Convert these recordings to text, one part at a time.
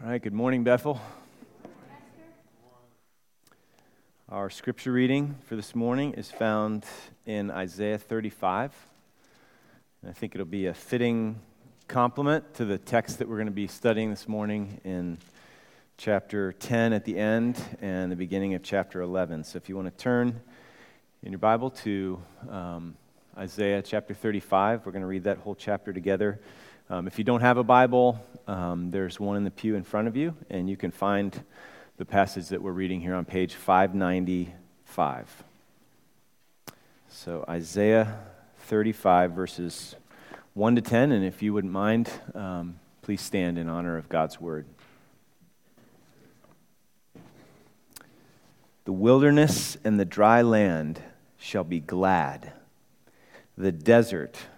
All right, good morning, Bethel. Our scripture reading for this morning is found in Isaiah 35. And I think it'll be a fitting complement to the text that we're going to be studying this morning in chapter 10 at the end and the beginning of chapter 11. So if you want to turn in your Bible to um, Isaiah chapter 35, we're going to read that whole chapter together. Um, if you don't have a Bible, um, there's one in the pew in front of you, and you can find the passage that we're reading here on page 595. So, Isaiah 35, verses 1 to 10, and if you wouldn't mind, um, please stand in honor of God's word. The wilderness and the dry land shall be glad, the desert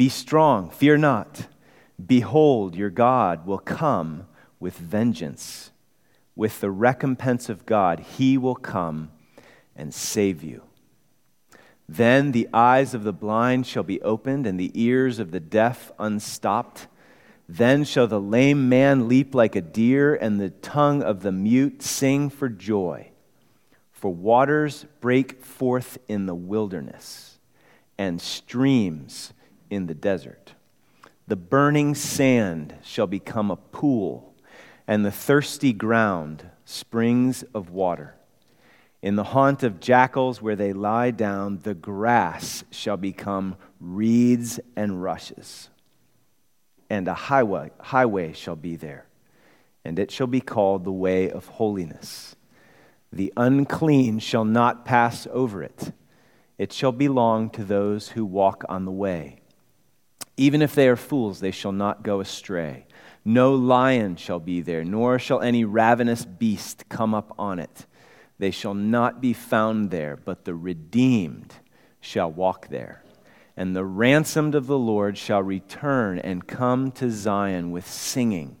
be strong, fear not. Behold, your God will come with vengeance. With the recompense of God, he will come and save you. Then the eyes of the blind shall be opened, and the ears of the deaf unstopped. Then shall the lame man leap like a deer, and the tongue of the mute sing for joy. For waters break forth in the wilderness, and streams in the desert. The burning sand shall become a pool, and the thirsty ground springs of water. In the haunt of jackals where they lie down, the grass shall become reeds and rushes. And a highway, highway shall be there, and it shall be called the way of holiness. The unclean shall not pass over it, it shall belong to those who walk on the way. Even if they are fools, they shall not go astray. No lion shall be there, nor shall any ravenous beast come up on it. They shall not be found there, but the redeemed shall walk there. And the ransomed of the Lord shall return and come to Zion with singing.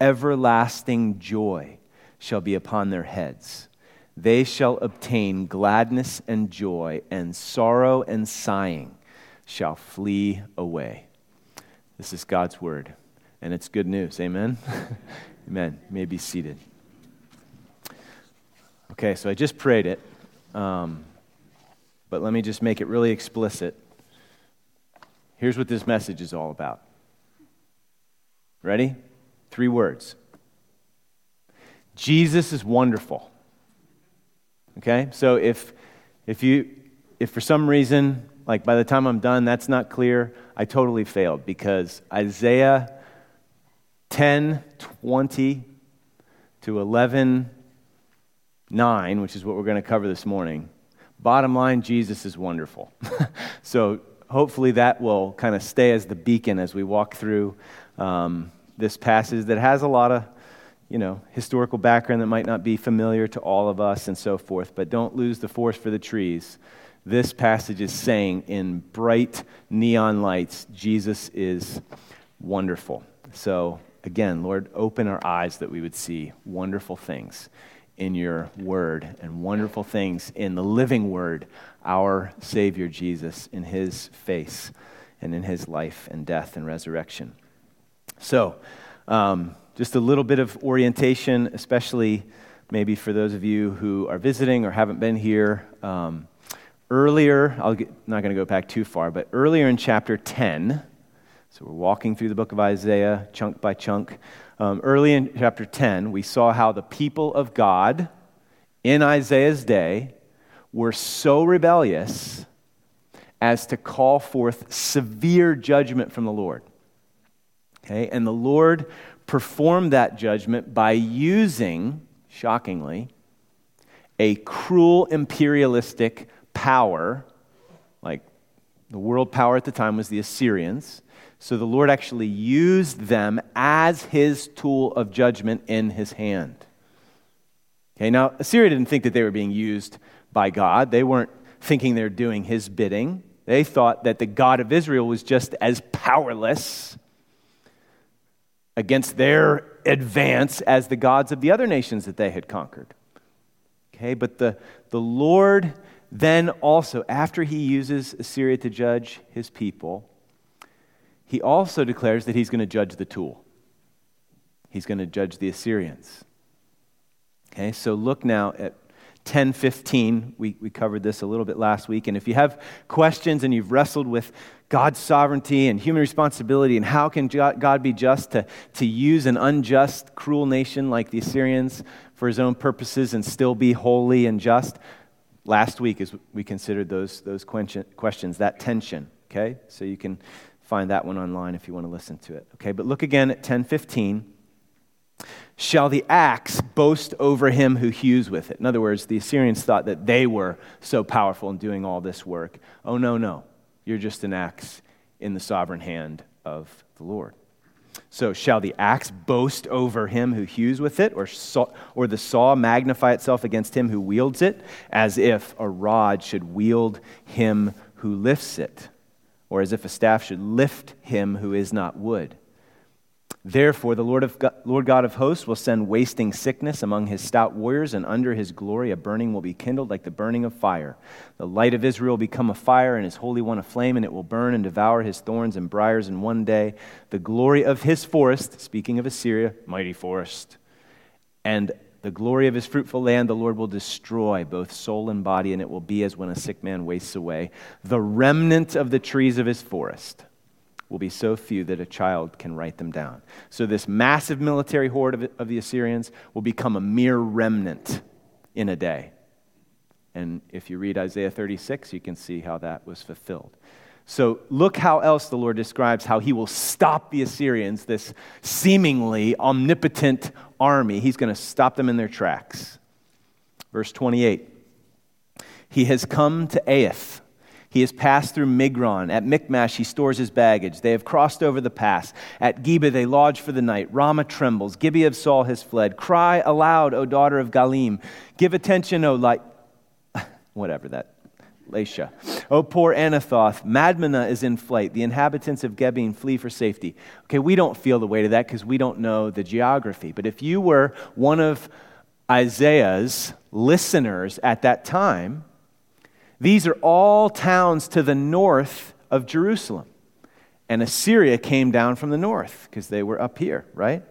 Everlasting joy shall be upon their heads. They shall obtain gladness and joy, and sorrow and sighing shall flee away. This is God's word, and it's good news. Amen? Amen. You may be seated. Okay, so I just prayed it, um, but let me just make it really explicit. Here's what this message is all about. Ready? Three words Jesus is wonderful. Okay? So if, if, you, if for some reason like by the time I'm done, that's not clear. I totally failed because Isaiah 10 20 to 11 9, which is what we're going to cover this morning, bottom line, Jesus is wonderful. so hopefully that will kind of stay as the beacon as we walk through um, this passage that has a lot of you know historical background that might not be familiar to all of us and so forth but don't lose the forest for the trees this passage is saying in bright neon lights, Jesus is wonderful. So, again, Lord, open our eyes that we would see wonderful things in your word and wonderful things in the living word, our Savior Jesus, in his face and in his life and death and resurrection. So, um, just a little bit of orientation, especially maybe for those of you who are visiting or haven't been here. Um, earlier, I'm not going to go back too far, but earlier in chapter 10, so we're walking through the book of Isaiah chunk by chunk. Um, early in chapter 10, we saw how the people of God in Isaiah's day were so rebellious as to call forth severe judgment from the Lord. Okay, and the Lord performed that judgment by using, shockingly, a cruel imperialistic power, like the world power at the time was the Assyrians. So the Lord actually used them as his tool of judgment in his hand. Okay, now Assyria didn't think that they were being used by God. They weren't thinking they're doing his bidding. They thought that the God of Israel was just as powerless against their advance as the gods of the other nations that they had conquered. Okay, but the, the Lord then also, after he uses Assyria to judge his people, he also declares that he's going to judge the tool. He's going to judge the Assyrians. Okay, so look now at 1015. We, we covered this a little bit last week. And if you have questions and you've wrestled with God's sovereignty and human responsibility and how can God be just to, to use an unjust, cruel nation like the Assyrians for his own purposes and still be holy and just, last week as we considered those, those questions, that tension. Okay? So you can find that one online if you want to listen to it. Okay? But look again at 1015 shall the axe boast over him who hews with it. In other words, the Assyrians thought that they were so powerful in doing all this work. Oh, no, no. You're just an axe in the sovereign hand of the Lord. So, shall the axe boast over him who hews with it, or, saw, or the saw magnify itself against him who wields it, as if a rod should wield him who lifts it, or as if a staff should lift him who is not wood? Therefore, the Lord, of God, Lord God of hosts will send wasting sickness among his stout warriors, and under his glory a burning will be kindled like the burning of fire. The light of Israel will become a fire, and his Holy One a flame, and it will burn and devour his thorns and briers in one day. The glory of his forest, speaking of Assyria, mighty forest, and the glory of his fruitful land, the Lord will destroy both soul and body, and it will be as when a sick man wastes away. The remnant of the trees of his forest will be so few that a child can write them down. So, this massive military horde of, of the Assyrians will become a mere remnant in a day. And if you read Isaiah 36, you can see how that was fulfilled. So, look how else the Lord describes how he will stop the Assyrians, this seemingly omnipotent army. He's going to stop them in their tracks. Verse 28 He has come to Aiath he has passed through Migron. At Michmash, he stores his baggage. They have crossed over the pass. At Geba, they lodge for the night. Ramah trembles. Gibeah of Saul has fled. Cry aloud, O daughter of Gallim. Give attention, O light. Whatever that. Laishah. O poor Anathoth. Madmenah is in flight. The inhabitants of Gebim flee for safety. Okay, we don't feel the weight of that because we don't know the geography. But if you were one of Isaiah's listeners at that time, these are all towns to the north of Jerusalem. And Assyria came down from the north because they were up here, right?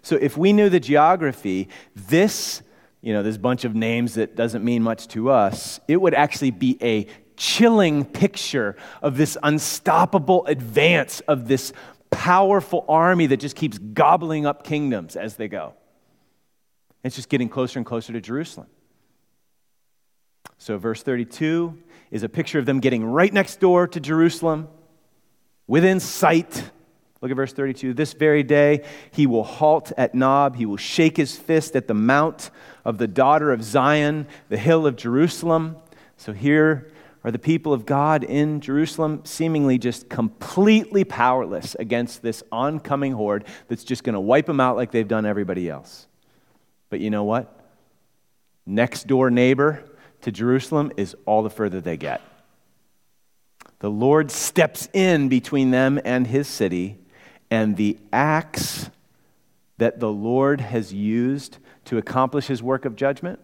So if we knew the geography, this, you know, this bunch of names that doesn't mean much to us, it would actually be a chilling picture of this unstoppable advance of this powerful army that just keeps gobbling up kingdoms as they go. It's just getting closer and closer to Jerusalem. So, verse 32 is a picture of them getting right next door to Jerusalem, within sight. Look at verse 32. This very day he will halt at Nob. He will shake his fist at the mount of the daughter of Zion, the hill of Jerusalem. So here are the people of God in Jerusalem, seemingly just completely powerless against this oncoming horde that's just going to wipe them out like they've done everybody else. But you know what? Next door neighbor, to Jerusalem is all the further they get. The Lord steps in between them and his city, and the axe that the Lord has used to accomplish his work of judgment,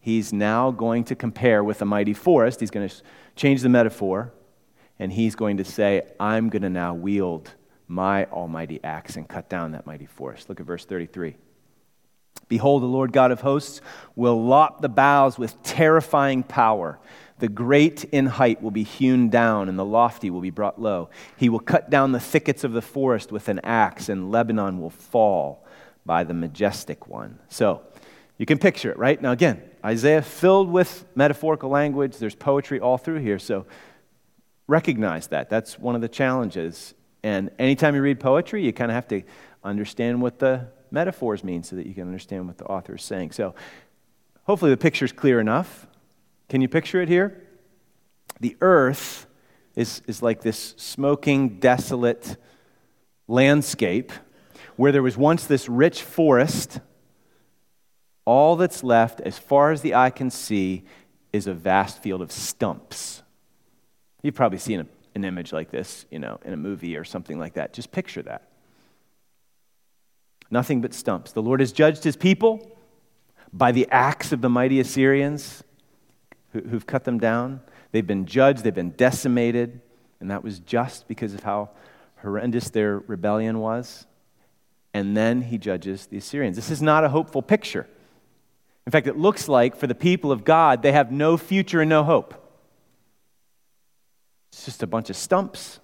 he's now going to compare with a mighty forest. He's going to change the metaphor, and he's going to say, I'm going to now wield my almighty axe and cut down that mighty forest. Look at verse 33. Behold, the Lord God of hosts will lop the boughs with terrifying power. The great in height will be hewn down, and the lofty will be brought low. He will cut down the thickets of the forest with an axe, and Lebanon will fall by the majestic one. So, you can picture it, right? Now, again, Isaiah filled with metaphorical language. There's poetry all through here. So, recognize that. That's one of the challenges. And anytime you read poetry, you kind of have to understand what the metaphors mean so that you can understand what the author is saying. So, hopefully, the picture is clear enough. Can you picture it here? The earth is, is like this smoking, desolate landscape where there was once this rich forest all that's left, as far as the eye can see, is a vast field of stumps. You've probably seen a, an image like this, you know, in a movie or something like that. Just picture that. Nothing but stumps. The Lord has judged his people by the axe of the mighty Assyrians who, who've cut them down. They've been judged, they've been decimated, and that was just because of how horrendous their rebellion was. And then he judges the Assyrians. This is not a hopeful picture. In fact, it looks like for the people of God, they have no future and no hope. It's just a bunch of stumps.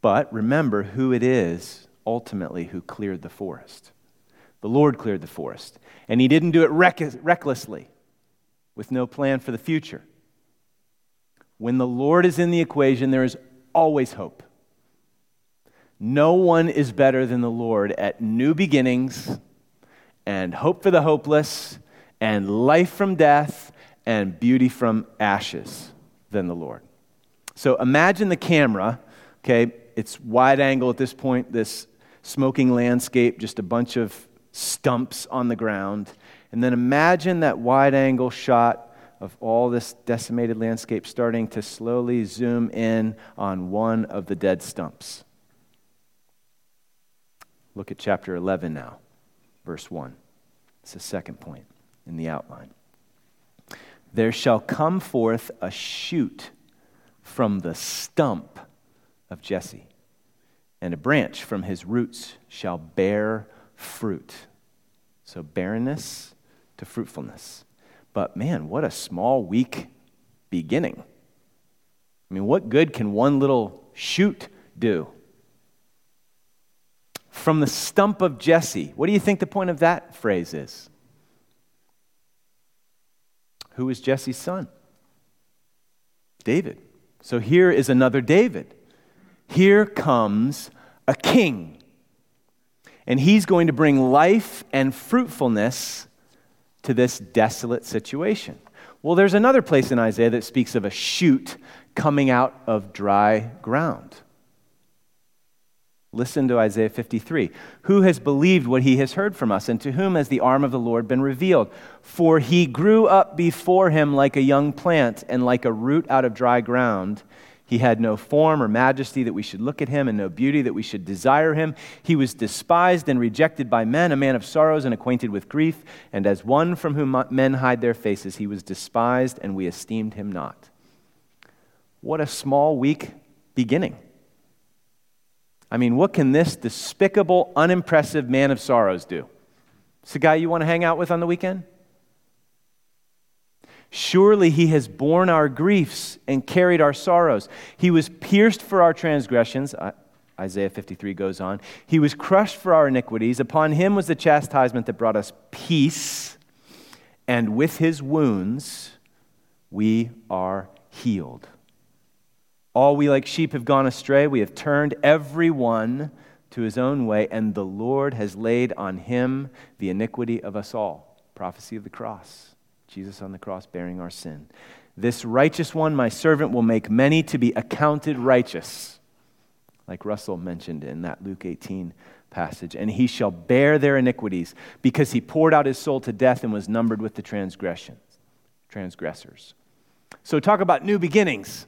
But remember who it is ultimately who cleared the forest. The Lord cleared the forest. And he didn't do it reck- recklessly with no plan for the future. When the Lord is in the equation, there is always hope. No one is better than the Lord at new beginnings and hope for the hopeless and life from death and beauty from ashes than the Lord. So imagine the camera, okay? It's wide angle at this point, this smoking landscape, just a bunch of stumps on the ground. And then imagine that wide angle shot of all this decimated landscape starting to slowly zoom in on one of the dead stumps. Look at chapter 11 now, verse 1. It's the second point in the outline. There shall come forth a shoot from the stump of Jesse, and a branch from his roots shall bear fruit. So, barrenness to fruitfulness. But man, what a small, weak beginning. I mean, what good can one little shoot do? From the stump of Jesse. What do you think the point of that phrase is? Who is Jesse's son? David. So here is another David. Here comes a king and he's going to bring life and fruitfulness to this desolate situation. Well, there's another place in Isaiah that speaks of a shoot coming out of dry ground. Listen to Isaiah 53. Who has believed what he has heard from us, and to whom has the arm of the Lord been revealed? For he grew up before him like a young plant, and like a root out of dry ground. He had no form or majesty that we should look at him, and no beauty that we should desire him. He was despised and rejected by men, a man of sorrows and acquainted with grief. And as one from whom men hide their faces, he was despised, and we esteemed him not. What a small, weak beginning. I mean, what can this despicable, unimpressive man of sorrows do? It's the guy you want to hang out with on the weekend? Surely he has borne our griefs and carried our sorrows. He was pierced for our transgressions. Uh, Isaiah 53 goes on. He was crushed for our iniquities. Upon him was the chastisement that brought us peace. And with his wounds, we are healed. All we like sheep have gone astray. We have turned every one to his own way, and the Lord has laid on him the iniquity of us all. Prophecy of the cross. Jesus on the cross bearing our sin. This righteous one, my servant, will make many to be accounted righteous, like Russell mentioned in that Luke 18 passage. And he shall bear their iniquities, because he poured out his soul to death and was numbered with the transgressions, transgressors. So, talk about new beginnings,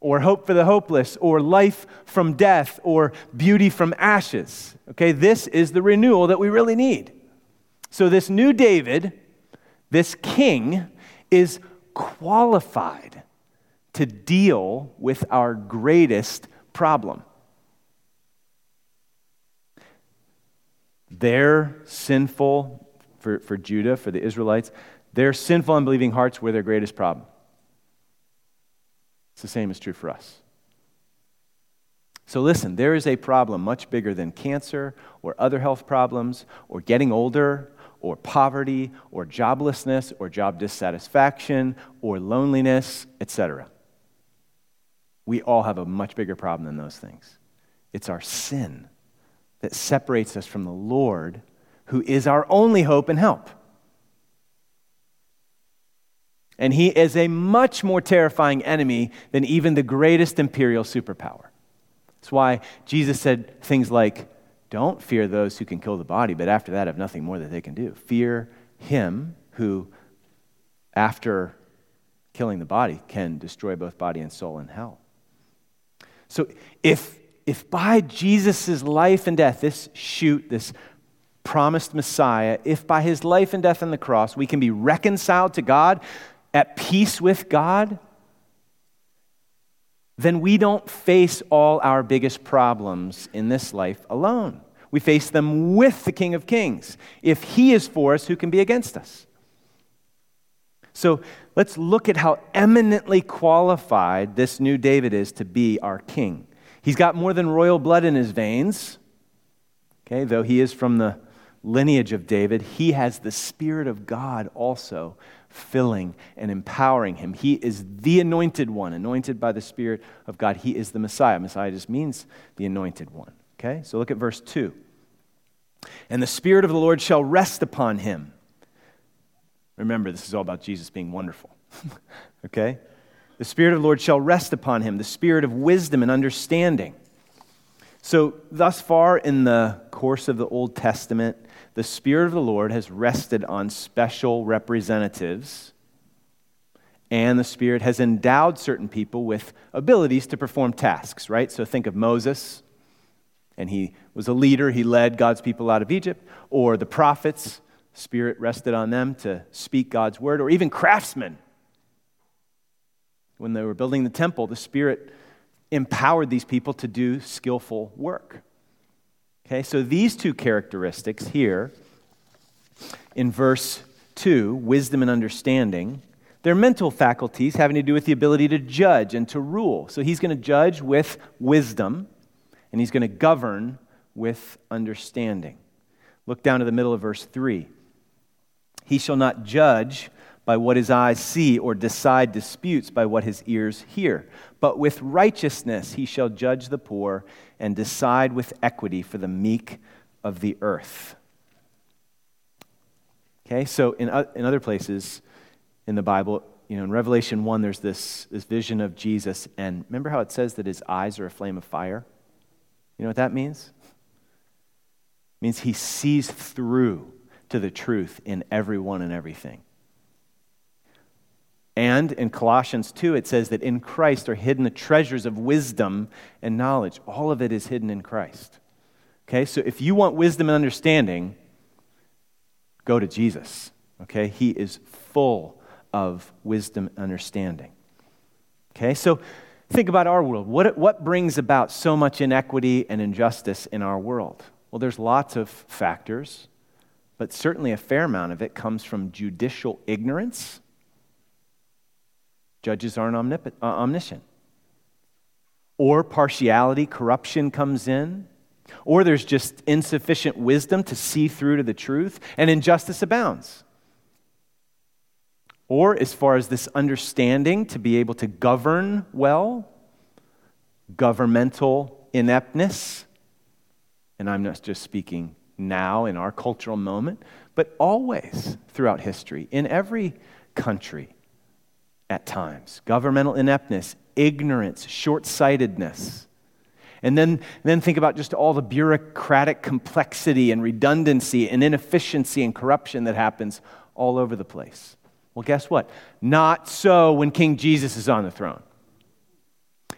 or hope for the hopeless, or life from death, or beauty from ashes. Okay, this is the renewal that we really need. So, this new David this king is qualified to deal with our greatest problem. Their sinful, for, for Judah, for the Israelites, their sinful, unbelieving hearts were their greatest problem. It's the same is true for us. So, listen, there is a problem much bigger than cancer or other health problems or getting older or poverty or joblessness or job dissatisfaction or loneliness, etc. We all have a much bigger problem than those things. It's our sin that separates us from the Lord, who is our only hope and help. And he is a much more terrifying enemy than even the greatest imperial superpower. That's why Jesus said things like, Don't fear those who can kill the body, but after that have nothing more that they can do. Fear him who, after killing the body, can destroy both body and soul in hell. So if, if by Jesus' life and death, this shoot, this promised Messiah, if by his life and death on the cross we can be reconciled to God, at peace with God, then we don't face all our biggest problems in this life alone. We face them with the King of Kings. If he is for us, who can be against us? So let's look at how eminently qualified this new David is to be our king. He's got more than royal blood in his veins. Okay, though he is from the lineage of David, he has the Spirit of God also filling and empowering him. He is the anointed one, anointed by the Spirit of God. He is the Messiah. Messiah just means the anointed one. Okay, so look at verse 2. And the Spirit of the Lord shall rest upon him. Remember, this is all about Jesus being wonderful. okay? The Spirit of the Lord shall rest upon him, the Spirit of wisdom and understanding. So, thus far in the course of the Old Testament, the Spirit of the Lord has rested on special representatives, and the Spirit has endowed certain people with abilities to perform tasks, right? So think of Moses, and he was a leader, he led God's people out of Egypt, or the prophets, Spirit rested on them to speak God's word, or even craftsmen. When they were building the temple, the Spirit empowered these people to do skillful work. Okay, so these two characteristics here in verse 2, wisdom and understanding, they're mental faculties having to do with the ability to judge and to rule. So he's going to judge with wisdom and he's going to govern with understanding. Look down to the middle of verse 3. He shall not judge by what his eyes see or decide disputes by what his ears hear. But with righteousness he shall judge the poor and decide with equity for the meek of the earth. Okay, so in, in other places in the Bible, you know, in Revelation 1, there's this, this vision of Jesus, and remember how it says that his eyes are a flame of fire? You know what that means? It means he sees through to the truth in everyone and everything. And in Colossians 2, it says that in Christ are hidden the treasures of wisdom and knowledge. All of it is hidden in Christ. Okay, so if you want wisdom and understanding, go to Jesus. Okay, he is full of wisdom and understanding. Okay, so think about our world. What, what brings about so much inequity and injustice in our world? Well, there's lots of factors, but certainly a fair amount of it comes from judicial ignorance Judges aren't omnip- uh, omniscient. Or partiality, corruption comes in. Or there's just insufficient wisdom to see through to the truth, and injustice abounds. Or, as far as this understanding to be able to govern well, governmental ineptness, and I'm not just speaking now in our cultural moment, but always throughout history, in every country at times governmental ineptness, ignorance, short sightedness. And then, then think about just all the bureaucratic complexity and redundancy and inefficiency and corruption that happens all over the place. Well, guess what? Not so when King Jesus is on the throne.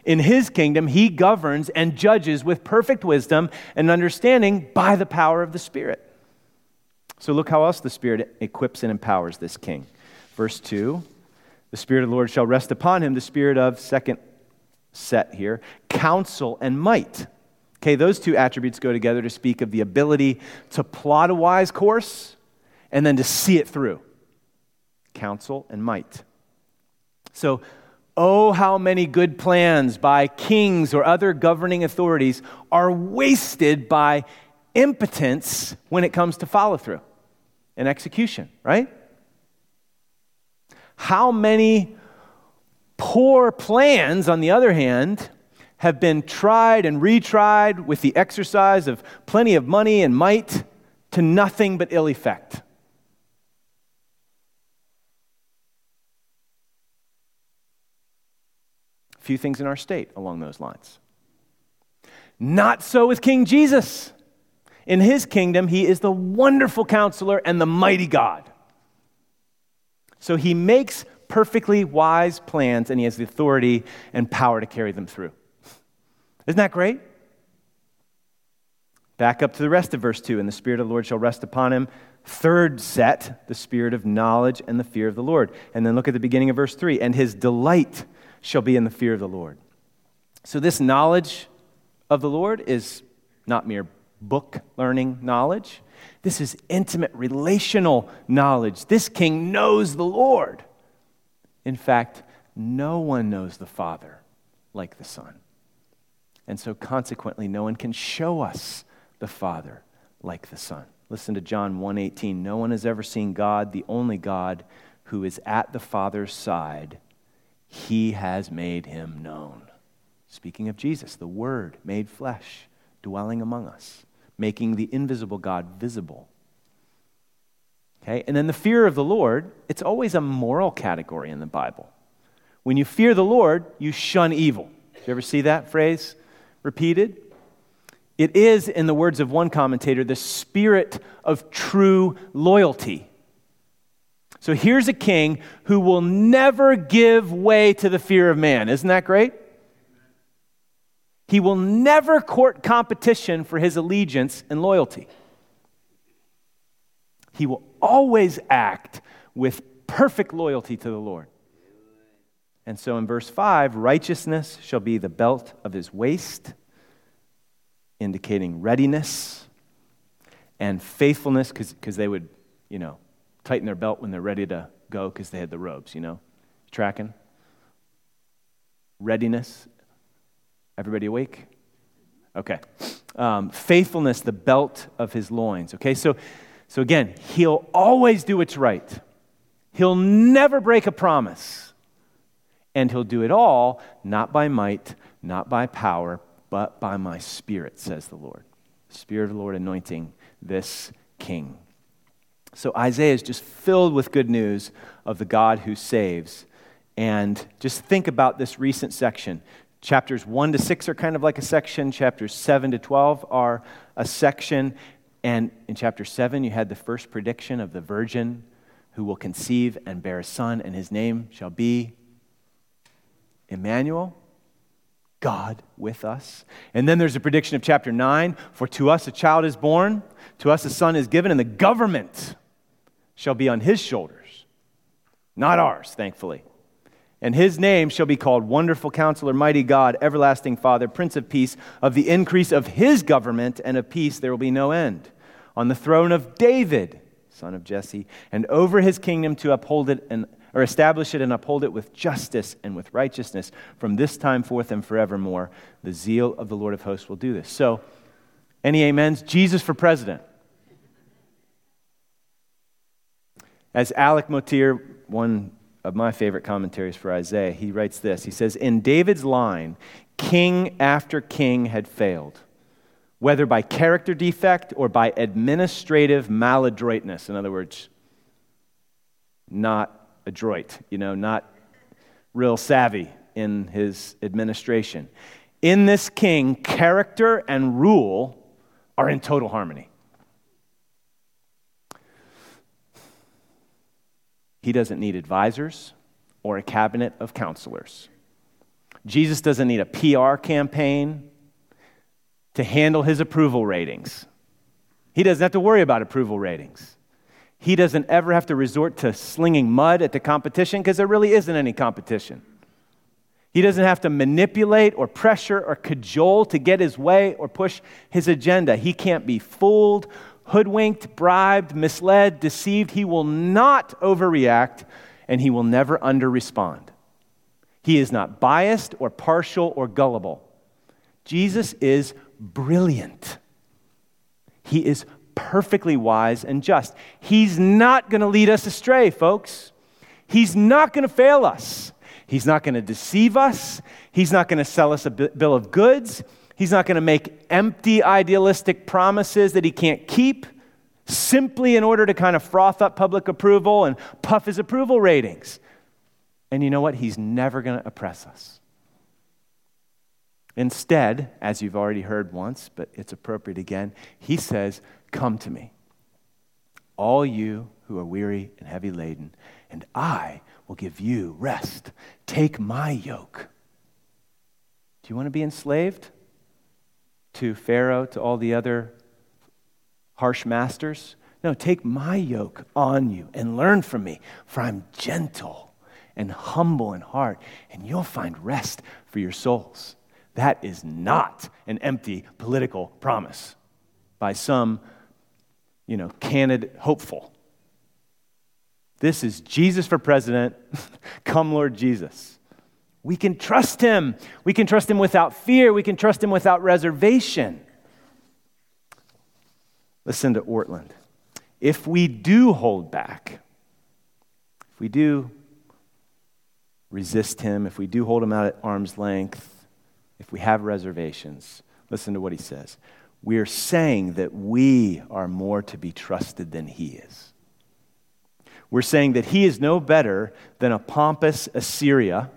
In his kingdom, he governs and judges with perfect wisdom and understanding by the power of the Spirit. So, look how else the Spirit equips and empowers this king. Verse 2 the Spirit of the Lord shall rest upon him, the Spirit of, second set here, counsel and might. Okay, those two attributes go together to speak of the ability to plot a wise course and then to see it through. Counsel and might. So, oh, how many good plans by kings or other governing authorities are wasted by impotence when it comes to follow through and execution, right? How many poor plans, on the other hand, have been tried and retried with the exercise of plenty of money and might to nothing but ill effect? Few things in our state along those lines. Not so with King Jesus. In his kingdom, he is the wonderful counselor and the mighty God. So he makes perfectly wise plans and he has the authority and power to carry them through. Isn't that great? Back up to the rest of verse 2 and the Spirit of the Lord shall rest upon him. Third set, the Spirit of knowledge and the fear of the Lord. And then look at the beginning of verse 3 and his delight shall be in the fear of the Lord. So, this knowledge of the Lord is not mere book learning knowledge. This is intimate relational knowledge. This king knows the Lord. In fact, no one knows the Father like the Son. And so, consequently, no one can show us the Father like the Son. Listen to John 1:18. No one has ever seen God, the only God who is at the Father's side. He has made him known. Speaking of Jesus, the Word made flesh, dwelling among us, making the invisible God visible. Okay? And then the fear of the Lord, it's always a moral category in the Bible. When you fear the Lord, you shun evil. Did you ever see that phrase repeated? It is, in the words of one commentator, the spirit of true loyalty. So here's a king who will never give way to the fear of man. Isn't that great? He will never court competition for his allegiance and loyalty. He will always act with perfect loyalty to the Lord. And so in verse 5, righteousness shall be the belt of his waist, indicating readiness, and faithfulness, because they would, you know, tighten their belt when they're ready to go because they had the robes, you know. Tracking? Readiness. Everybody awake? Okay. Um, faithfulness, the belt of his loins. Okay, so so again, he'll always do what's right. He'll never break a promise. And he'll do it all not by might, not by power, but by my spirit, says the Lord. Spirit of the Lord anointing this king. So Isaiah is just filled with good news of the God who saves. And just think about this recent section. Chapters 1 to 6 are kind of like a section, chapters 7 to 12 are a section. And in chapter 7, you had the first prediction of the virgin who will conceive and bear a son, and his name shall be Emmanuel, God with us. And then there's a prediction of chapter 9 For to us a child is born, to us a son is given, and the government shall be on his shoulders, not ours, thankfully. And his name shall be called Wonderful Counselor, Mighty God, Everlasting Father, Prince of Peace. Of the increase of his government and of peace there will be no end on the throne of David, son of Jesse, and over his kingdom to uphold it and or establish it and uphold it with justice and with righteousness from this time forth and forevermore. The zeal of the Lord of hosts will do this. So, any amens? Jesus for president. As Alec Motyer, one of my favorite commentaries for Isaiah, he writes this. He says, In David's line, king after king had failed whether by character defect or by administrative maladroitness. In other words, not adroit, you know, not real savvy in his administration. In this king, character and rule are in total harmony. He doesn't need advisors or a cabinet of counselors. Jesus doesn't need a PR campaign to handle his approval ratings. He doesn't have to worry about approval ratings. He doesn't ever have to resort to slinging mud at the competition because there really isn't any competition. He doesn't have to manipulate or pressure or cajole to get his way or push his agenda. He can't be fooled, hoodwinked, bribed, misled, deceived. He will not overreact and he will never underrespond. He is not biased or partial or gullible. Jesus is brilliant. He is perfectly wise and just. He's not going to lead us astray, folks. He's not going to fail us. He's not going to deceive us. He's not going to sell us a bill of goods. He's not going to make empty, idealistic promises that he can't keep simply in order to kind of froth up public approval and puff his approval ratings. And you know what? He's never going to oppress us. Instead, as you've already heard once, but it's appropriate again, he says, Come to me, all you who are weary and heavy laden, and I will give you rest. Take my yoke. Do you want to be enslaved to Pharaoh, to all the other harsh masters? No, take my yoke on you and learn from me, for I'm gentle and humble in heart, and you'll find rest for your souls. That is not an empty political promise by some, you know, candid hopeful. This is Jesus for president. Come, Lord Jesus. We can trust him. We can trust him without fear. We can trust him without reservation. Listen to Ortlund. if we do hold back, if we do resist him, if we do hold him out at arm's length, if we have reservations, listen to what he says. We are saying that we are more to be trusted than he is. We're saying that he is no better than a pompous Assyria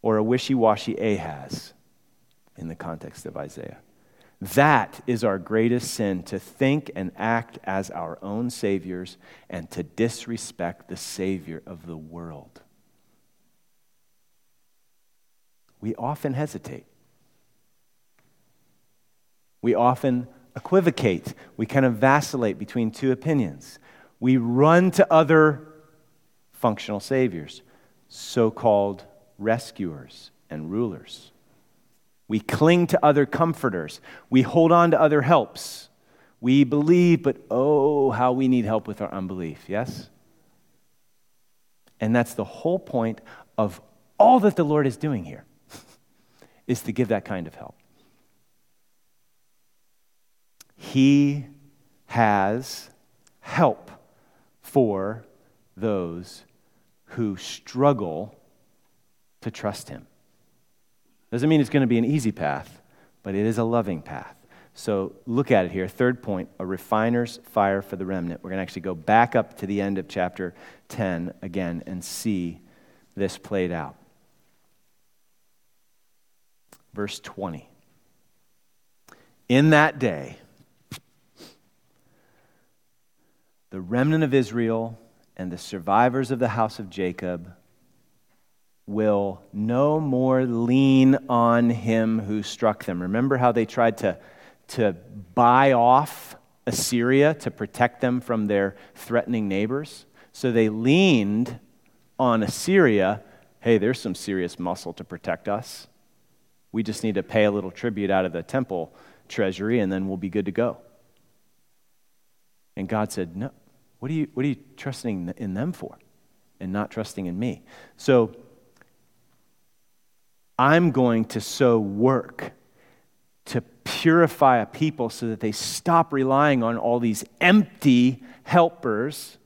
or a wishy washy Ahaz in the context of Isaiah. That is our greatest sin to think and act as our own saviors and to disrespect the Savior of the world. We often hesitate. We often equivocate. We kind of vacillate between two opinions. We run to other functional saviors, so called rescuers and rulers. We cling to other comforters. We hold on to other helps. We believe, but oh, how we need help with our unbelief, yes? And that's the whole point of all that the Lord is doing here, is to give that kind of help. He has help for those who struggle to trust Him. Doesn't mean it's going to be an easy path, but it is a loving path. So look at it here. Third point a refiner's fire for the remnant. We're going to actually go back up to the end of chapter 10 again and see this played out. Verse 20. In that day, the remnant of Israel and the survivors of the house of Jacob will no more lean on him who struck them. Remember how they tried to, to buy off Assyria to protect them from their threatening neighbors? So they leaned on Assyria. Hey, there's some serious muscle to protect us. We just need to pay a little tribute out of the temple treasury and then we'll be good to go. And God said, No, what are you, what are you trusting in them for and not trusting in me? So I'm going to so work to purify a people so that they stop relying on all these empty helpers,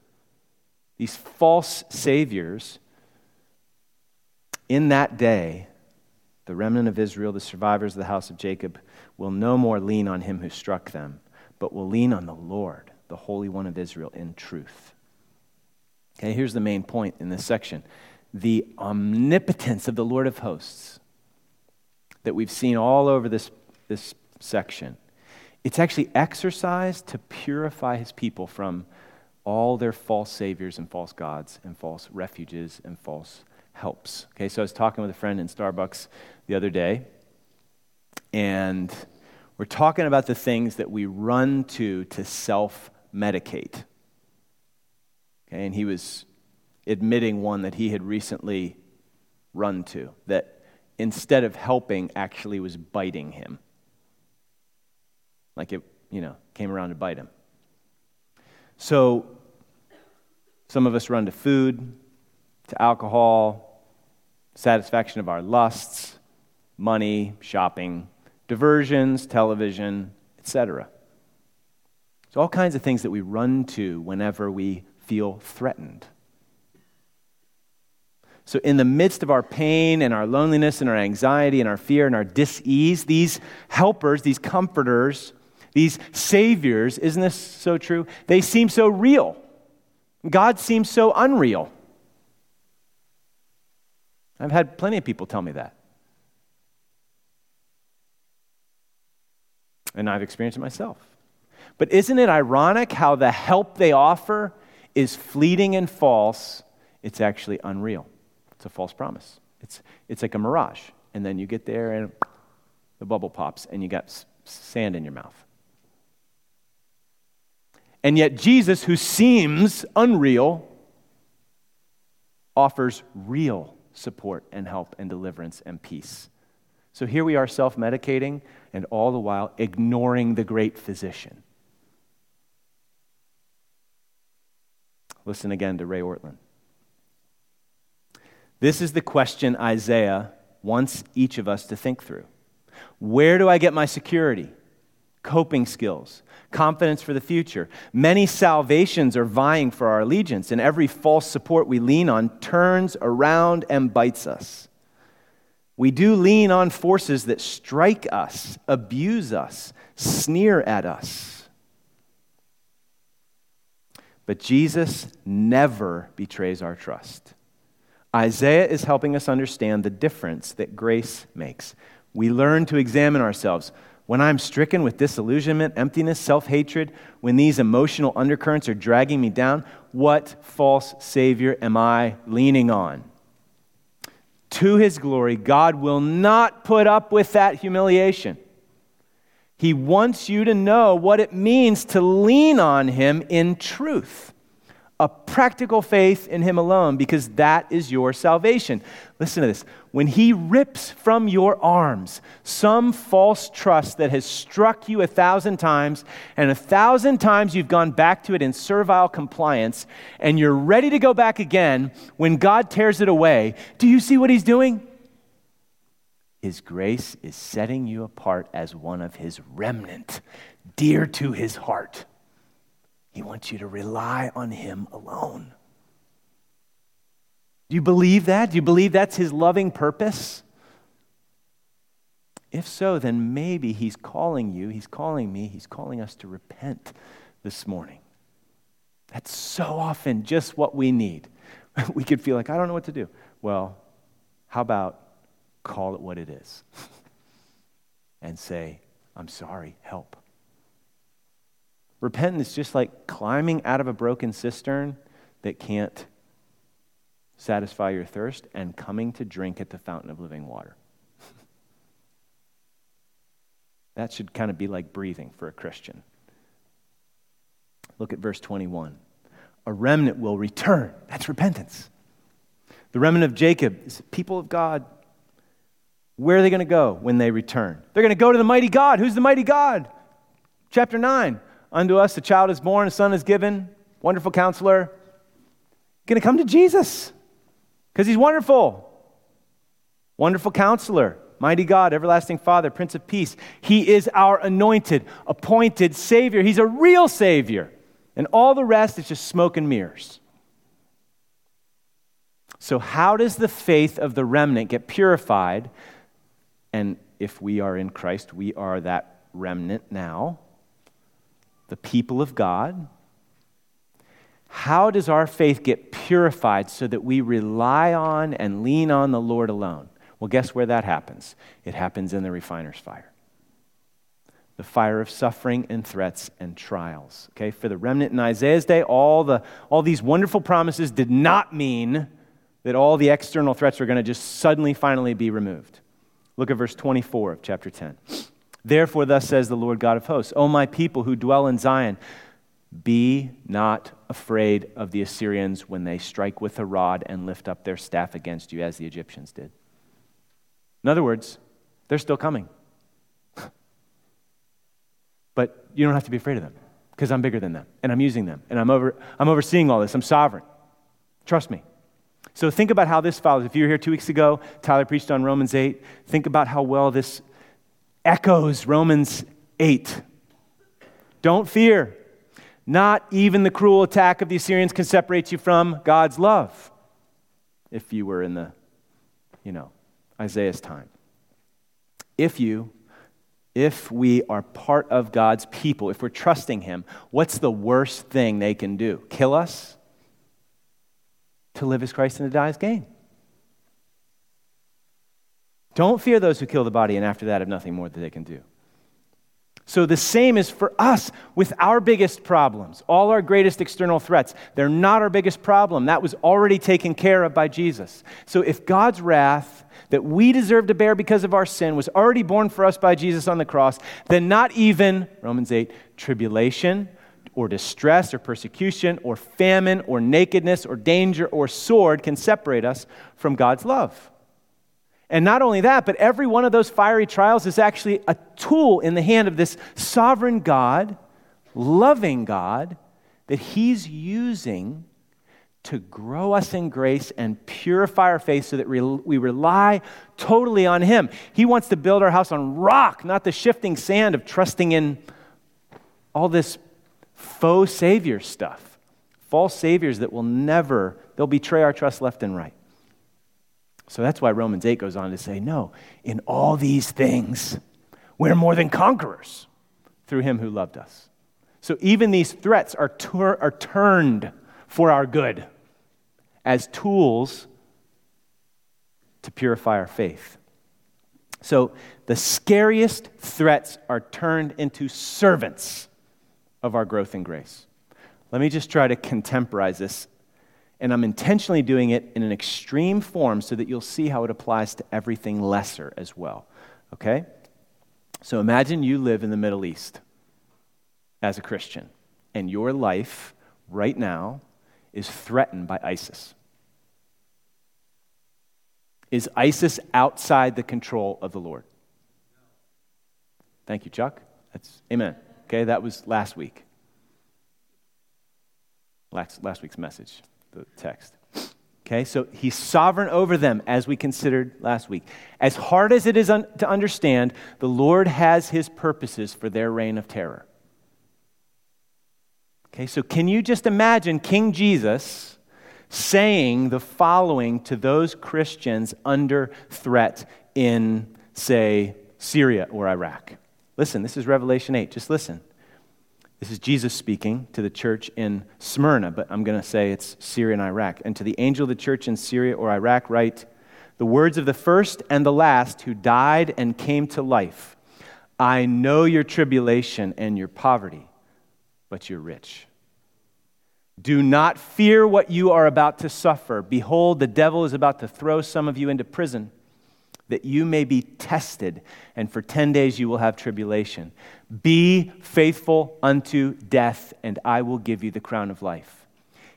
these false saviors. In that day, the remnant of Israel, the survivors of the house of Jacob, will no more lean on him who struck them, but will lean on the Lord, the Holy One of Israel, in truth. Okay, here's the main point in this section the omnipotence of the Lord of hosts that we've seen all over this, this section. It's actually exercised to purify his people from all their false saviors and false gods and false refuges and false helps. Okay, so I was talking with a friend in Starbucks the other day, and we're talking about the things that we run to to self medicate. Okay, and he was admitting one that he had recently run to that instead of helping, actually was biting him. Like it, you know, came around to bite him. So, some of us run to food, to alcohol, satisfaction of our lusts, money, shopping, diversions, television, etc. So, all kinds of things that we run to whenever we feel threatened. So, in the midst of our pain and our loneliness and our anxiety and our fear and our dis-ease, these helpers, these comforters, these saviors, isn't this so true? They seem so real. God seems so unreal. I've had plenty of people tell me that. And I've experienced it myself. But isn't it ironic how the help they offer is fleeting and false? It's actually unreal. It's a false promise. It's, it's like a mirage. And then you get there and the bubble pops and you got sand in your mouth. And yet, Jesus, who seems unreal, offers real support and help and deliverance and peace. So here we are self medicating and all the while ignoring the great physician. Listen again to Ray Ortlund. This is the question Isaiah wants each of us to think through. Where do I get my security, coping skills, confidence for the future? Many salvations are vying for our allegiance, and every false support we lean on turns around and bites us. We do lean on forces that strike us, abuse us, sneer at us. But Jesus never betrays our trust. Isaiah is helping us understand the difference that grace makes. We learn to examine ourselves. When I'm stricken with disillusionment, emptiness, self hatred, when these emotional undercurrents are dragging me down, what false Savior am I leaning on? To his glory, God will not put up with that humiliation. He wants you to know what it means to lean on him in truth a practical faith in Him alone because that is your salvation. Listen to this. When He rips from your arms some false trust that has struck you a thousand times, and a thousand times you've gone back to it in servile compliance, and you're ready to go back again, when God tears it away, do you see what He's doing? His grace is setting you apart as one of His remnant, dear to His heart. He wants you to rely on Him alone. Do you believe that? Do you believe that's His loving purpose? If so, then maybe He's calling you, He's calling me, He's calling us to repent this morning. That's so often just what we need. We could feel like, I don't know what to do. Well, how about call it what it is and say, I'm sorry, help. Repentance is just like climbing out of a broken cistern that can't satisfy your thirst and coming to drink at the fountain of living water. that should kind of be like breathing for a Christian. Look at verse 21. A remnant will return. That's repentance. The remnant of Jacob is the people of God. Where are they going to go when they return? They're going to go to the mighty God. Who's the mighty God? Chapter 9. Unto us a child is born, a son is given, wonderful counselor. Going to come to Jesus because he's wonderful. Wonderful counselor, mighty God, everlasting Father, Prince of Peace. He is our anointed, appointed Savior. He's a real Savior. And all the rest is just smoke and mirrors. So, how does the faith of the remnant get purified? And if we are in Christ, we are that remnant now the people of God? How does our faith get purified so that we rely on and lean on the Lord alone? Well, guess where that happens? It happens in the refiner's fire. The fire of suffering and threats and trials. Okay, for the remnant in Isaiah's day, all, the, all these wonderful promises did not mean that all the external threats were going to just suddenly, finally be removed. Look at verse 24 of chapter 10. Therefore, thus says the Lord God of hosts, O my people who dwell in Zion, be not afraid of the Assyrians when they strike with a rod and lift up their staff against you, as the Egyptians did. In other words, they're still coming. but you don't have to be afraid of them because I'm bigger than them and I'm using them and I'm, over, I'm overseeing all this. I'm sovereign. Trust me. So think about how this follows. If you were here two weeks ago, Tyler preached on Romans 8. Think about how well this echoes Romans 8. Don't fear. Not even the cruel attack of the Assyrians can separate you from God's love. If you were in the, you know, Isaiah's time. If you, if we are part of God's people, if we're trusting Him, what's the worst thing they can do? Kill us? To live as Christ and to die as gain. Don't fear those who kill the body and after that have nothing more that they can do. So the same is for us with our biggest problems, all our greatest external threats. They're not our biggest problem. That was already taken care of by Jesus. So if God's wrath that we deserve to bear because of our sin was already borne for us by Jesus on the cross, then not even, Romans 8, tribulation or distress or persecution or famine or nakedness or danger or sword can separate us from God's love. And not only that, but every one of those fiery trials is actually a tool in the hand of this sovereign God, loving God, that He's using to grow us in grace and purify our faith so that we rely totally on Him. He wants to build our house on rock, not the shifting sand of trusting in all this faux savior stuff, false saviors that will never, they'll betray our trust left and right. So that's why Romans 8 goes on to say, no, in all these things, we're more than conquerors through him who loved us. So even these threats are, tur- are turned for our good as tools to purify our faith. So the scariest threats are turned into servants of our growth in grace. Let me just try to contemporize this and I'm intentionally doing it in an extreme form so that you'll see how it applies to everything lesser as well. Okay? So imagine you live in the Middle East as a Christian, and your life right now is threatened by ISIS. Is ISIS outside the control of the Lord? Thank you, Chuck. That's amen. Okay, that was last week. Last, last week's message the text. Okay, so he's sovereign over them, as we considered last week. As hard as it is un- to understand, the Lord has his purposes for their reign of terror. Okay, so can you just imagine King Jesus saying the following to those Christians under threat in, say, Syria or Iraq? Listen, this is Revelation 8. Just listen. This is Jesus speaking to the church in Smyrna, but I'm going to say it's Syria and Iraq. And to the angel of the church in Syria or Iraq, write the words of the first and the last who died and came to life. I know your tribulation and your poverty, but you're rich. Do not fear what you are about to suffer. Behold, the devil is about to throw some of you into prison that you may be tested, and for 10 days you will have tribulation. Be faithful unto death, and I will give you the crown of life.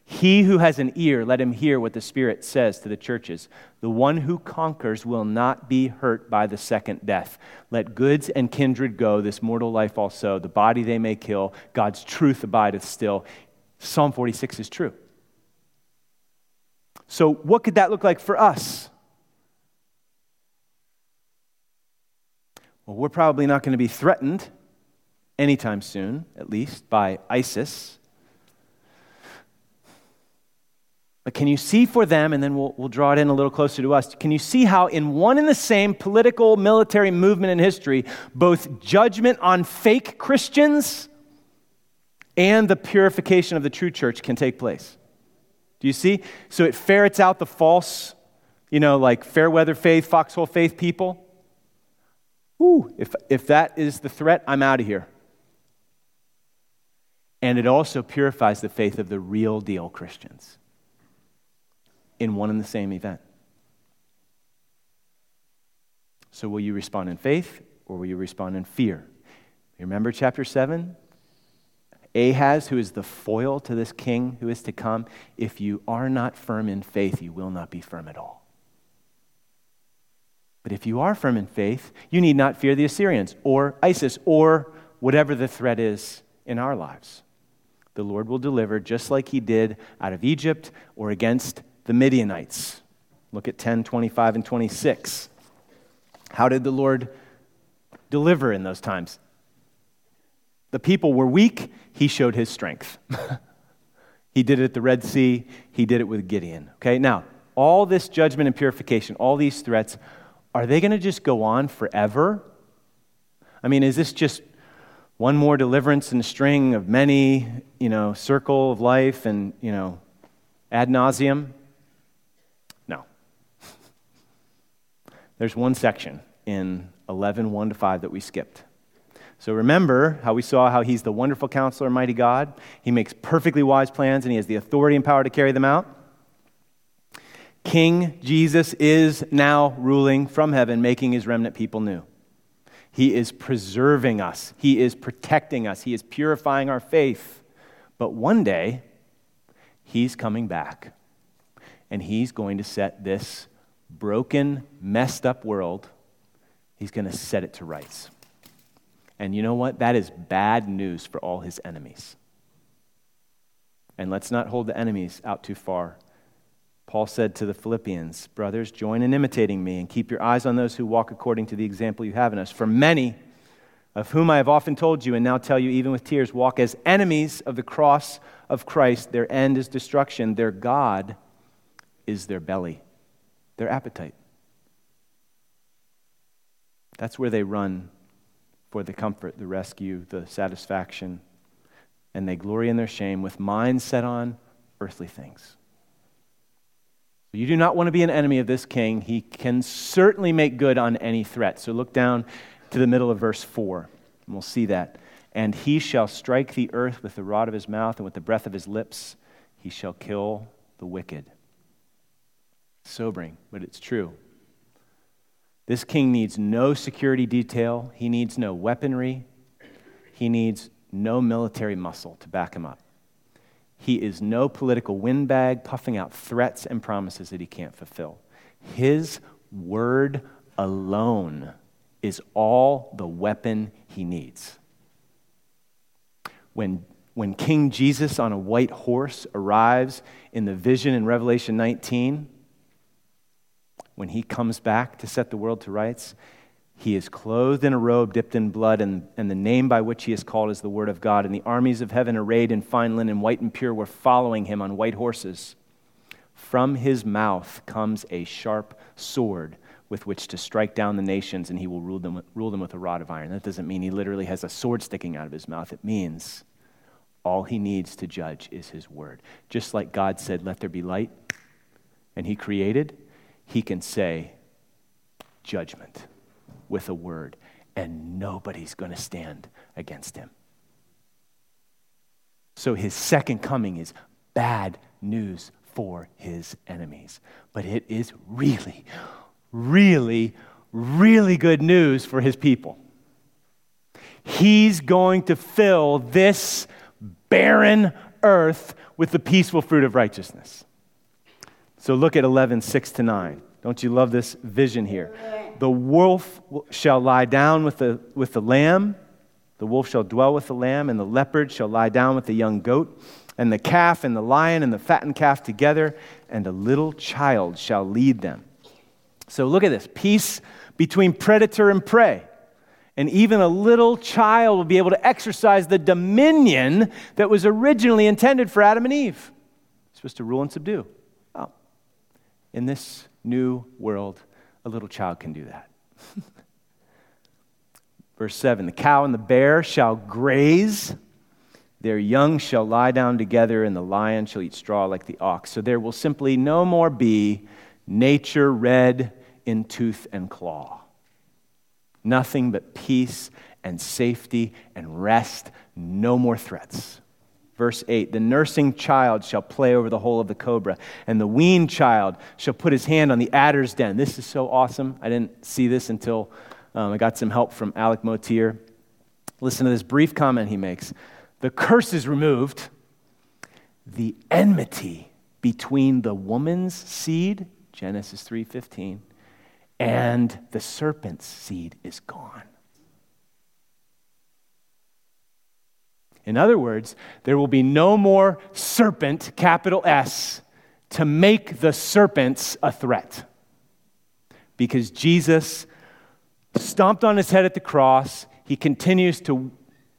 He who has an ear, let him hear what the Spirit says to the churches. The one who conquers will not be hurt by the second death. Let goods and kindred go, this mortal life also. The body they may kill, God's truth abideth still. Psalm 46 is true. So, what could that look like for us? Well, we're probably not going to be threatened anytime soon, at least, by ISIS. But can you see for them, and then we'll, we'll draw it in a little closer to us, can you see how, in one and the same political military movement in history, both judgment on fake Christians and the purification of the true church can take place? Do you see? So it ferrets out the false, you know, like fair weather faith, foxhole faith people. Ooh, if, if that is the threat, I'm out of here. And it also purifies the faith of the real deal Christians in one and the same event. So, will you respond in faith or will you respond in fear? Remember chapter 7? Ahaz, who is the foil to this king who is to come, if you are not firm in faith, you will not be firm at all. But if you are firm in faith, you need not fear the Assyrians or ISIS or whatever the threat is in our lives. The Lord will deliver just like he did out of Egypt or against the Midianites. Look at 10, 25, and 26. How did the Lord deliver in those times? The people were weak, he showed his strength. he did it at the Red Sea, he did it with Gideon. Okay, now, all this judgment and purification, all these threats are they going to just go on forever? I mean, is this just one more deliverance in a string of many, you know, circle of life and, you know, ad nauseum? No. There's one section in 11, 1 to 5 that we skipped. So remember how we saw how he's the wonderful counselor, mighty God. He makes perfectly wise plans and he has the authority and power to carry them out. King Jesus is now ruling from heaven, making his remnant people new. He is preserving us, he is protecting us, he is purifying our faith. But one day, he's coming back and he's going to set this broken, messed up world, he's going to set it to rights. And you know what? That is bad news for all his enemies. And let's not hold the enemies out too far. Paul said to the Philippians, Brothers, join in imitating me and keep your eyes on those who walk according to the example you have in us. For many, of whom I have often told you and now tell you even with tears, walk as enemies of the cross of Christ. Their end is destruction, their God is their belly, their appetite. That's where they run for the comfort, the rescue, the satisfaction, and they glory in their shame with minds set on earthly things. You do not want to be an enemy of this king. He can certainly make good on any threat. So look down to the middle of verse 4, and we'll see that. And he shall strike the earth with the rod of his mouth, and with the breath of his lips he shall kill the wicked. Sobering, but it's true. This king needs no security detail, he needs no weaponry, he needs no military muscle to back him up. He is no political windbag puffing out threats and promises that he can't fulfill. His word alone is all the weapon he needs. When, when King Jesus on a white horse arrives in the vision in Revelation 19, when he comes back to set the world to rights, he is clothed in a robe dipped in blood, and, and the name by which he is called is the Word of God. And the armies of heaven, arrayed in fine linen, white and pure, were following him on white horses. From his mouth comes a sharp sword with which to strike down the nations, and he will rule them, rule them with a rod of iron. That doesn't mean he literally has a sword sticking out of his mouth. It means all he needs to judge is his word. Just like God said, Let there be light, and he created, he can say, Judgment with a word, and nobody's going to stand against him. So his second coming is bad news for his enemies. But it is really, really, really good news for his people. He's going to fill this barren earth with the peaceful fruit of righteousness. So look at 11, 6 to 9. Don't you love this vision here? The wolf shall lie down with the, with the lamb, the wolf shall dwell with the lamb, and the leopard shall lie down with the young goat, and the calf and the lion and the fattened calf together, and a little child shall lead them. So look at this peace between predator and prey. And even a little child will be able to exercise the dominion that was originally intended for Adam and Eve. supposed to rule and subdue. Oh, in this new world, a little child can do that. Verse 7 The cow and the bear shall graze, their young shall lie down together, and the lion shall eat straw like the ox. So there will simply no more be nature red in tooth and claw. Nothing but peace and safety and rest, no more threats. Verse 8 The nursing child shall play over the hole of the cobra, and the weaned child shall put his hand on the adder's den. This is so awesome. I didn't see this until um, I got some help from Alec Motyer. Listen to this brief comment he makes The curse is removed, the enmity between the woman's seed, Genesis 3:15, and the serpent's seed is gone. In other words, there will be no more serpent, capital S, to make the serpents a threat. Because Jesus stomped on his head at the cross, he continues to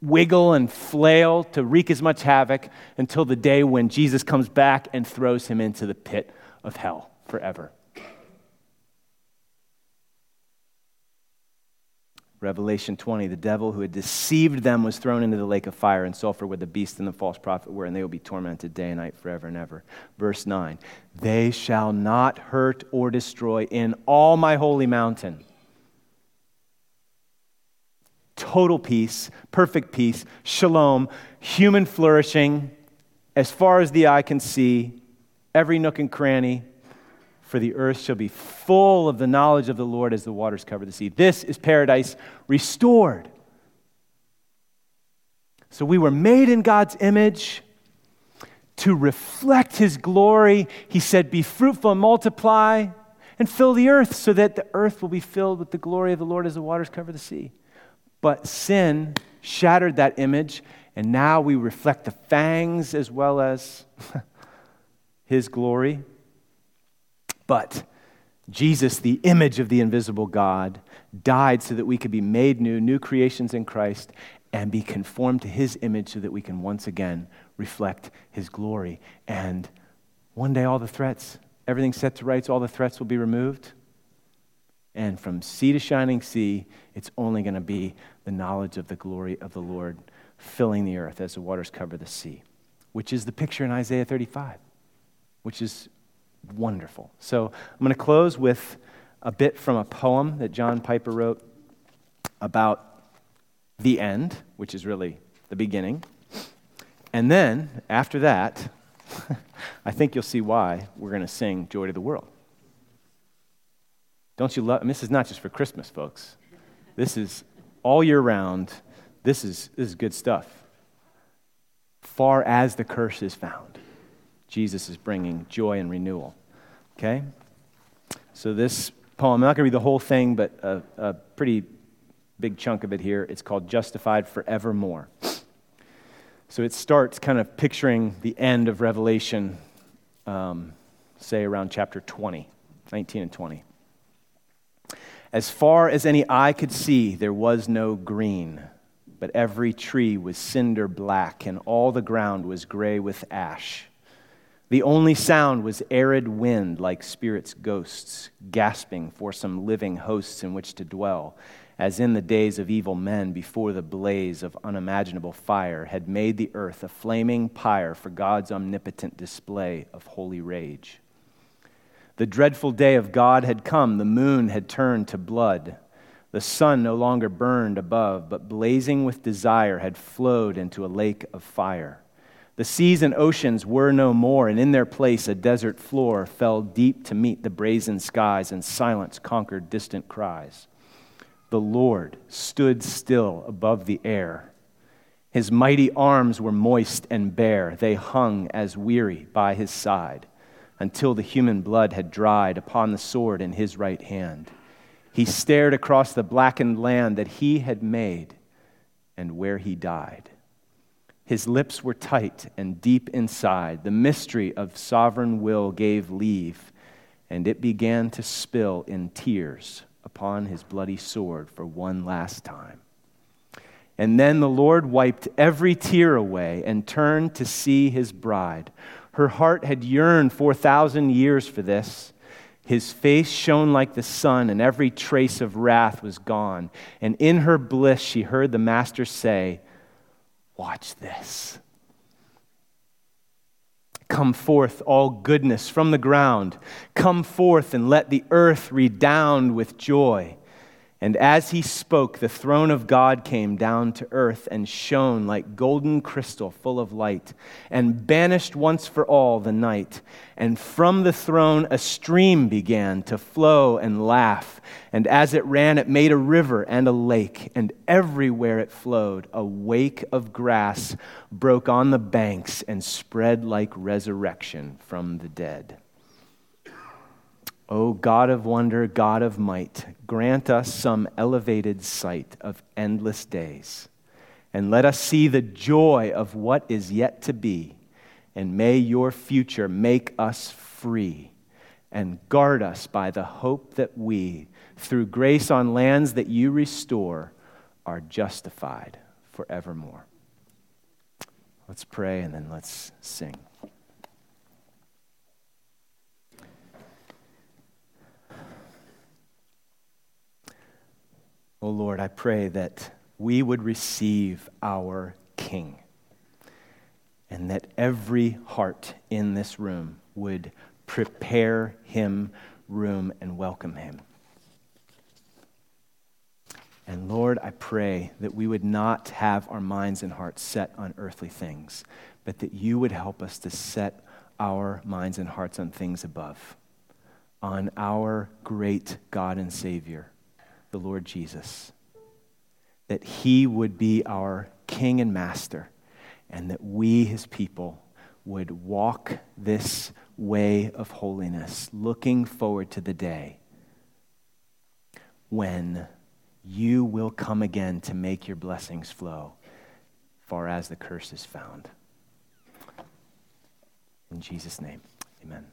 wiggle and flail to wreak as much havoc until the day when Jesus comes back and throws him into the pit of hell forever. Revelation 20, the devil who had deceived them was thrown into the lake of fire and sulfur where the beast and the false prophet were, and they will be tormented day and night forever and ever. Verse 9, they shall not hurt or destroy in all my holy mountain. total peace, perfect peace, shalom, human flourishing, as far as the eye can see, every nook and cranny. For the earth shall be full of the knowledge of the Lord as the waters cover the sea. This is paradise restored. So we were made in God's image to reflect his glory. He said, Be fruitful and multiply and fill the earth so that the earth will be filled with the glory of the Lord as the waters cover the sea. But sin shattered that image, and now we reflect the fangs as well as his glory. But Jesus, the image of the invisible God, died so that we could be made new, new creations in Christ, and be conformed to his image so that we can once again reflect his glory. And one day, all the threats, everything set to rights, all the threats will be removed. And from sea to shining sea, it's only going to be the knowledge of the glory of the Lord filling the earth as the waters cover the sea, which is the picture in Isaiah 35, which is wonderful. So I'm going to close with a bit from a poem that John Piper wrote about the end, which is really the beginning. And then, after that, I think you'll see why we're going to sing Joy to the World. Don't you love? this is not just for Christmas, folks. This is all year round. This is, this is good stuff. Far as the curse is found, Jesus is bringing joy and renewal. Okay? So, this poem, I'm not going to read the whole thing, but a, a pretty big chunk of it here. It's called Justified Forevermore. So it starts kind of picturing the end of Revelation, um, say around chapter 20, 19 and 20. As far as any eye could see, there was no green, but every tree was cinder black, and all the ground was gray with ash. The only sound was arid wind, like spirits' ghosts, gasping for some living hosts in which to dwell as in the days of evil men before the blaze of unimaginable fire had made the earth a flaming pyre for God's omnipotent display of holy rage. The dreadful day of God had come, the moon had turned to blood. The sun no longer burned above, but blazing with desire had flowed into a lake of fire. The seas and oceans were no more, and in their place a desert floor fell deep to meet the brazen skies, and silence conquered distant cries the Lord stood still above the air. His mighty arms were moist and bare. They hung as weary by his side until the human blood had dried upon the sword in his right hand. He stared across the blackened land that he had made and where he died. His lips were tight and deep inside. The mystery of sovereign will gave leave, and it began to spill in tears upon his bloody sword for one last time. And then the Lord wiped every tear away and turned to see his bride. Her heart had yearned 4,000 years for this. His face shone like the sun, and every trace of wrath was gone. And in her bliss, she heard the Master say, Watch this. Come forth, all goodness from the ground. Come forth and let the earth redound with joy. And as he spoke, the throne of God came down to earth and shone like golden crystal full of light, and banished once for all the night. And from the throne a stream began to flow and laugh. And as it ran, it made a river and a lake, and everywhere it flowed, a wake of grass broke on the banks and spread like resurrection from the dead. O God of wonder, God of might, grant us some elevated sight of endless days, and let us see the joy of what is yet to be, and may your future make us free, and guard us by the hope that we, through grace on lands that you restore, are justified forevermore. Let's pray and then let's sing. Oh Lord, I pray that we would receive our King and that every heart in this room would prepare him room and welcome him. And Lord, I pray that we would not have our minds and hearts set on earthly things, but that you would help us to set our minds and hearts on things above, on our great God and Savior, the Lord Jesus. That he would be our King and Master, and that we, his people, would walk this way of holiness, looking forward to the day when you will come again to make your blessings flow, far as the curse is found. In Jesus' name, amen.